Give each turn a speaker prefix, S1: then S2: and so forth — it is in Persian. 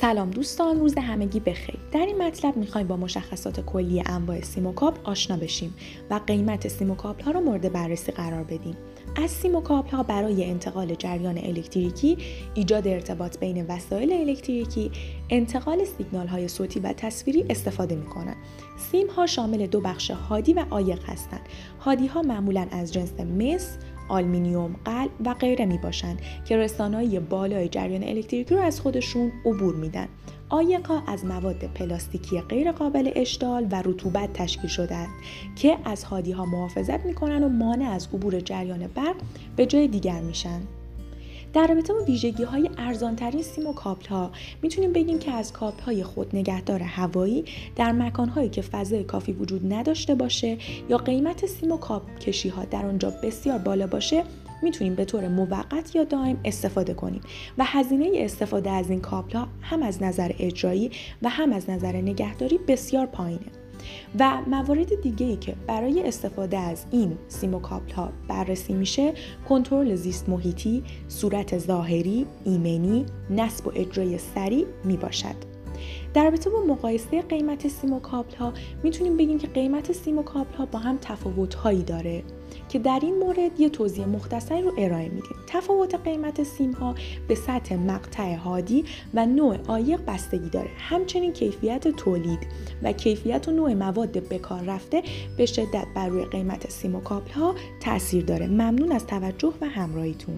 S1: سلام دوستان روز همگی بخیر. در این مطلب می‌خوایم با مشخصات کلی انواع سیم و کابل آشنا بشیم و قیمت سیم و کابل ها رو مورد بررسی قرار بدیم. از سیم و کابل ها برای انتقال جریان الکتریکی ایجاد ارتباط بین وسایل الکتریکی انتقال سیگنال های صوتی و تصویری استفاده می کنند سیم ها شامل دو بخش هادی و عایق هستند. هادی ها معمولا از جنس مس آلمینیوم، قلع و غیره می باشند که رسانایی بالای جریان الکتریکی رو از خودشون عبور میدن. آیقا از مواد پلاستیکی غیر قابل اشتعال و رطوبت تشکیل شده است که از هادی ها محافظت می‌کنن و مانع از عبور جریان برق به جای دیگر میشن. در رابطه با ویژگی های ارزانترین سیم و کابل ها می‌تونیم بگیم که از کابل های خود نگهدار هوایی در مکان هایی که فضای کافی وجود نداشته باشه یا قیمت سیم و کابل کشی ها در آنجا بسیار بالا باشه می‌تونیم به طور موقت یا دائم استفاده کنیم و هزینه استفاده از این کابل ها هم از نظر اجرایی و هم از نظر نگهداری بسیار پایینه. و موارد دیگه ای که برای استفاده از این سیموکابل ها بررسی میشه کنترل زیست محیطی، صورت ظاهری، ایمنی، نصب و اجرای سریع می باشد. در رابطه با مقایسه قیمت سیم و کابل ها می‌تونیم بگیم که قیمت سیم و کابل ها با هم تفاوت هایی داره که در این مورد یه توضیح مختصری رو ارائه میدیم. تفاوت قیمت سیم ها به سطح مقطع هادی و نوع عایق بستگی داره. همچنین کیفیت تولید و کیفیت و نوع مواد به کار رفته به شدت بر روی قیمت سیم و کابل ها تاثیر داره. ممنون از توجه و همراهیتون.